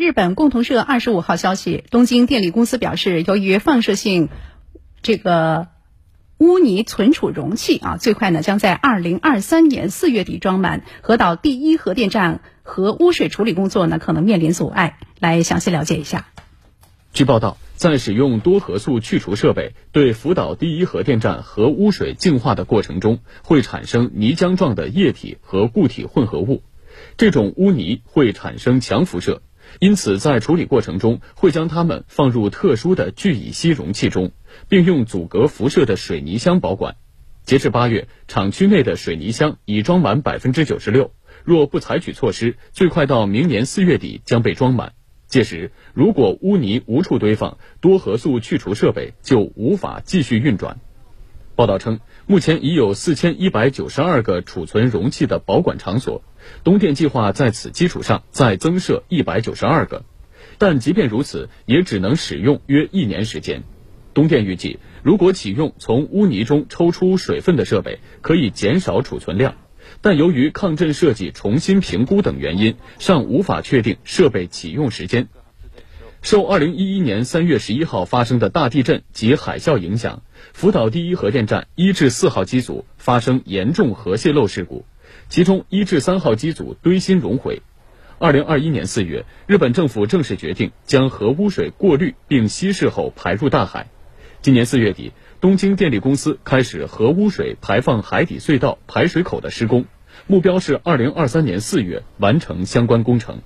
日本共同社二十五号消息，东京电力公司表示，由于放射性这个污泥存储容器啊，最快呢将在二零二三年四月底装满，河岛第一核电站核污水处理工作呢可能面临阻碍。来详细了解一下。据报道，在使用多核素去除设备对福岛第一核电站核污水净化的过程中，会产生泥浆状的液体和固体混合物。这种污泥会产生强辐射，因此在处理过程中会将它们放入特殊的聚乙烯容器中，并用阻隔辐射的水泥箱保管。截至八月，厂区内的水泥箱已装满百分之九十六。若不采取措施，最快到明年四月底将被装满。届时，如果污泥无处堆放，多核素去除设备就无法继续运转。报道称，目前已有四千一百九十二个储存容器的保管场所，东电计划在此基础上再增设一百九十二个，但即便如此，也只能使用约一年时间。东电预计，如果启用从污泥中抽出水分的设备，可以减少储存量，但由于抗震设计重新评估等原因，尚无法确定设备启用时间。受二零一一年三月十一号发生的大地震及海啸影响，福岛第一核电站一至四号机组发生严重核泄漏事故，其中一至三号机组堆芯熔毁。二零二一年四月，日本政府正式决定将核污水过滤并稀释后排入大海。今年四月底，东京电力公司开始核污水排放海底隧道排水口的施工，目标是二零二三年四月完成相关工程。